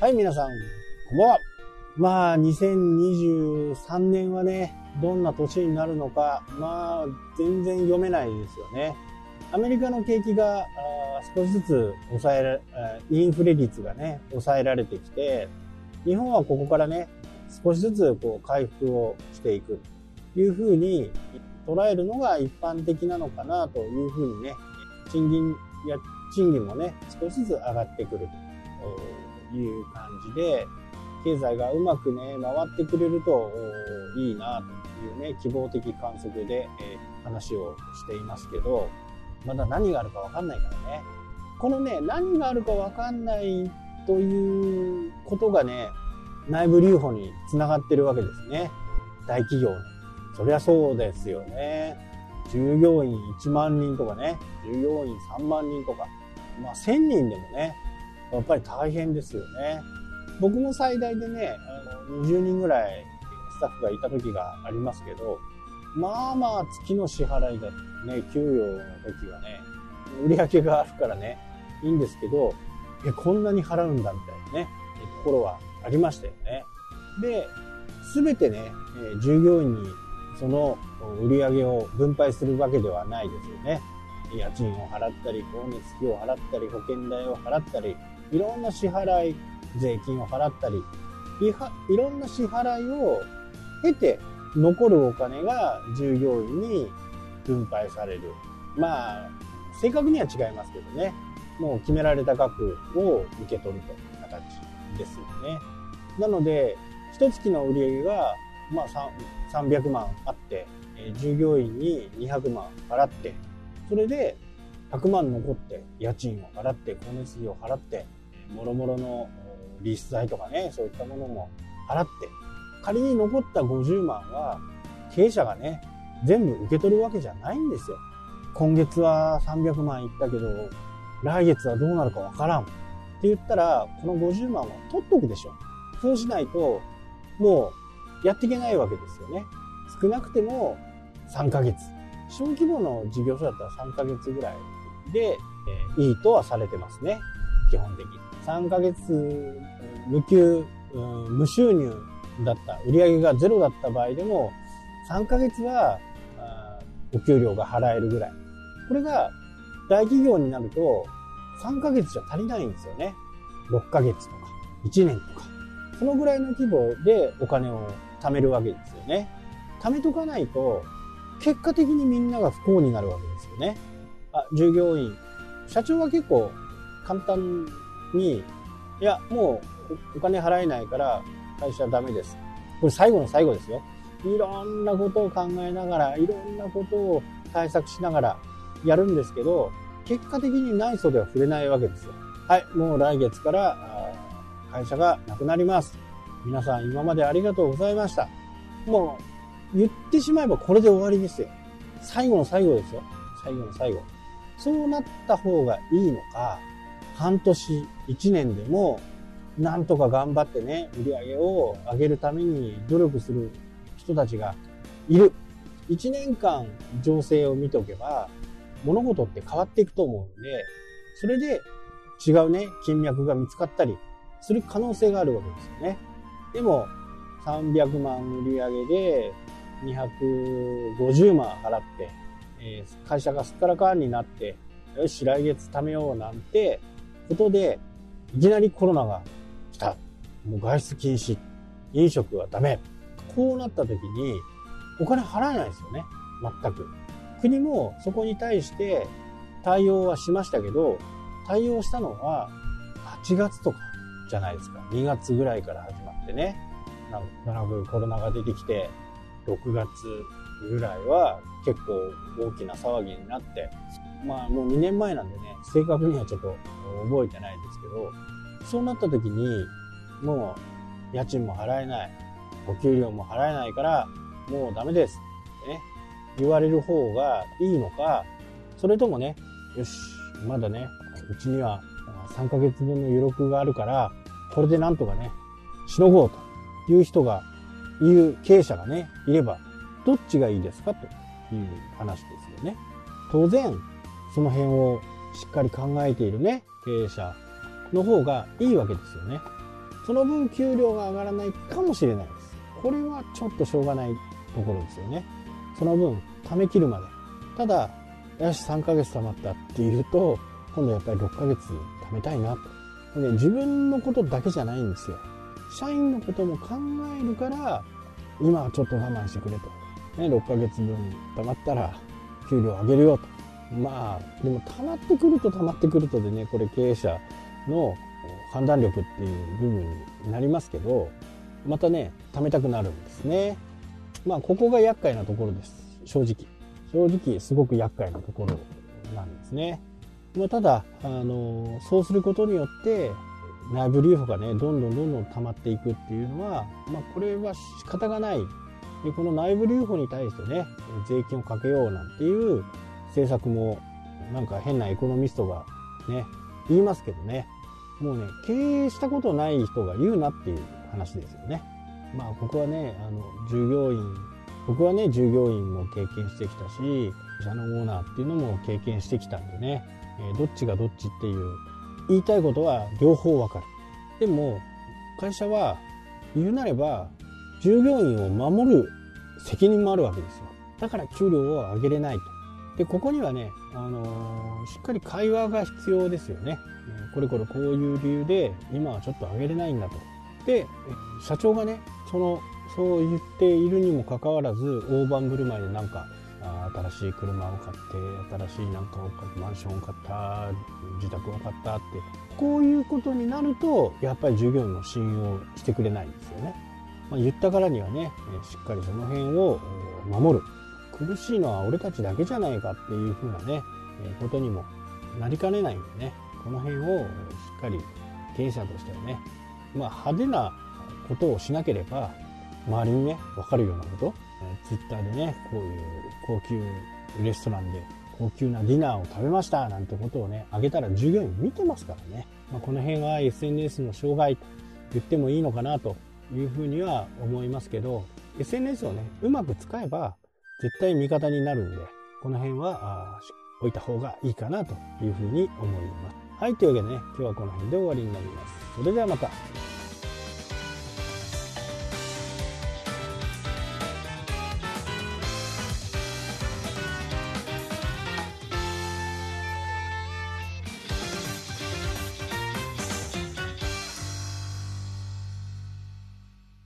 はい、皆さん、こんばんは。まあ、2023年はね、どんな年になるのか、まあ、全然読めないですよね。アメリカの景気が少しずつ抑えらインフレ率がね、抑えられてきて、日本はここからね、少しずつこう回復をしていくというふうに捉えるのが一般的なのかなというふうにね、賃金や賃金もね、少しずつ上がってくるいう感じで、経済がうまくね、回ってくれるといいなというね、希望的観測で、え話をしていますけど、まだ何があるかわかんないからね。このね、何があるかわかんないということがね、内部留保につながってるわけですね。大企業の。そりゃそうですよね。従業員1万人とかね、従業員3万人とか、まあ1000人でもね、やっぱり大変ですよね。僕も最大でね、20人ぐらいスタッフがいた時がありますけど、まあまあ月の支払いがね、給与の時はね、売り上げがあるからね、いいんですけど、え、こんなに払うんだみたいなね、ところはありましたよね。で、すべてね、従業員にその売り上げを分配するわけではないですよね。家賃を払ったり、光熱費を払ったり、保険代を払ったり、いろんな支払い、税金を払ったり、いろんな支払いを経て残るお金が従業員に分配される。まあ、正確には違いますけどね。もう決められた額を受け取るという形ですよね。なので、一月の売り上げが、まあ、300万あって、従業員に200万払って、それで100万残って家賃を払って、光熱費を払って、もろもろのリース代とかね、そういったものも払って、仮に残った50万は経営者がね、全部受け取るわけじゃないんですよ。今月は300万いったけど、来月はどうなるかわからん。って言ったら、この50万は取っとくでしょ。そうしないと、もうやっていけないわけですよね。少なくても3ヶ月。小規模の事業所だったら3ヶ月ぐらいで、えー、いいとはされてますね。基本的に。3ヶ月無給、無収入だった、売上がゼロだった場合でも、3ヶ月はお給料が払えるぐらい。これが大企業になると3ヶ月じゃ足りないんですよね。6ヶ月とか1年とか。そのぐらいの規模でお金を貯めるわけですよね。貯めとかないと、結果的にみんなが不幸になるわけですよね。あ、従業員、社長は結構簡単に、いや、もうお金払えないから会社ダメです。これ最後の最後ですよ。いろんなことを考えながら、いろんなことを対策しながらやるんですけど、結果的に内装では触れないわけですよ。はい、もう来月から会社がなくなります。皆さん今までありがとうございました。もう言ってしまえばこれで終わりですよ。最後の最後ですよ。最後の最後。そうなった方がいいのか、半年、一年でも、なんとか頑張ってね、売り上げを上げるために努力する人たちがいる。1年間情勢を見ておけば、物事って変わっていくと思うんで、それで違うね、金脈が見つかったりする可能性があるわけですよね。でも、300万売り上げで250万払って、え、会社がすっからかんになって、よし、来月貯めようなんてことで、いきなりコロナが来た。もう外出禁止。飲食はダメ。こうなった時に、お金払えないですよね。全く。国もそこに対して対応はしましたけど、対応したのは8月とかじゃないですか。2月ぐらいから始まってね。なんとなくコロナが出てきて、6月ぐらいは結構大きな騒ぎになって、まあもう2年前なんでね、正確にはちょっと覚えてないですけど、そうなった時に、もう家賃も払えない、お給料も払えないから、もうダメですね、言われる方がいいのか、それともね、よし、まだね、うちには3ヶ月分の余力があるから、これでなんとかね、しのごうという人が、いう経営者がね、いれば、どっちがいいですかという話ですよね。当然、その辺をしっかり考えているね、経営者の方がいいわけですよね。その分給料が上がらないかもしれないです。これはちょっとしょうがないところですよね。その分、貯め切るまで。ただ、よし、3ヶ月貯まったっていうと、今度やっぱり6ヶ月貯めたいなと。で自分のことだけじゃないんですよ。社員のことも考えるから、今はちょっと我慢してくれと。ね、6ヶ月分貯まったら給料上げるよと。まあ、でも溜まってくると溜まってくるとでね、これ経営者の判断力っていう部分になりますけど、またね、貯めたくなるんですね。まあ、ここが厄介なところです。正直。正直、すごく厄介なところなんですね。まあ、ただ、あの、そうすることによって、内部留保がね、どんどんどんどん溜まっていくっていうのは、まあ、これは仕方がない。で、この内部留保に対してね、税金をかけようなんていう政策も、なんか変なエコノミストがね、言いますけどね、もうね、経営したことない人が言うなっていう話ですよね。まあ、ここはね、あの、従業員、僕はね、従業員も経験してきたし、社のオーナーっていうのも経験してきたんでね、えどっちがどっちっていう言いたいことは両方わかる。でも、会社は言うなれば、従業員を守る責任もあるわけですよ。だから給料を上げれないと。で、ここにはね、あのー、しっかり会話が必要ですよね。これこれこういう理由で今はちょっと上げれないんだと。で、社長がね、その、そう言っているにもかかわらず、大盤振る舞いでなんか、新しい車を買って新しいなんかを買ってマンションを買った自宅を買ったってこういうことになるとやっぱり従業員も信用してくれないんですよね、まあ、言ったからにはねしっかりその辺を守る苦しいのは俺たちだけじゃないかっていうふうなねえことにもなりかねないんでね。この辺をしっかり経営者としてはねまあ派手なことをしなければ周りにね分かるようなことツイッターでねこういう高級レストランで高級なディナーを食べましたなんてことをねあげたら従業員見てますからね、まあ、この辺は SNS の障害と言ってもいいのかなというふうには思いますけど SNS をねうまく使えば絶対味方になるんでこの辺は置いた方がいいかなというふうに思います。はいというわけでね今日はこの辺で終わりになります。それではまた。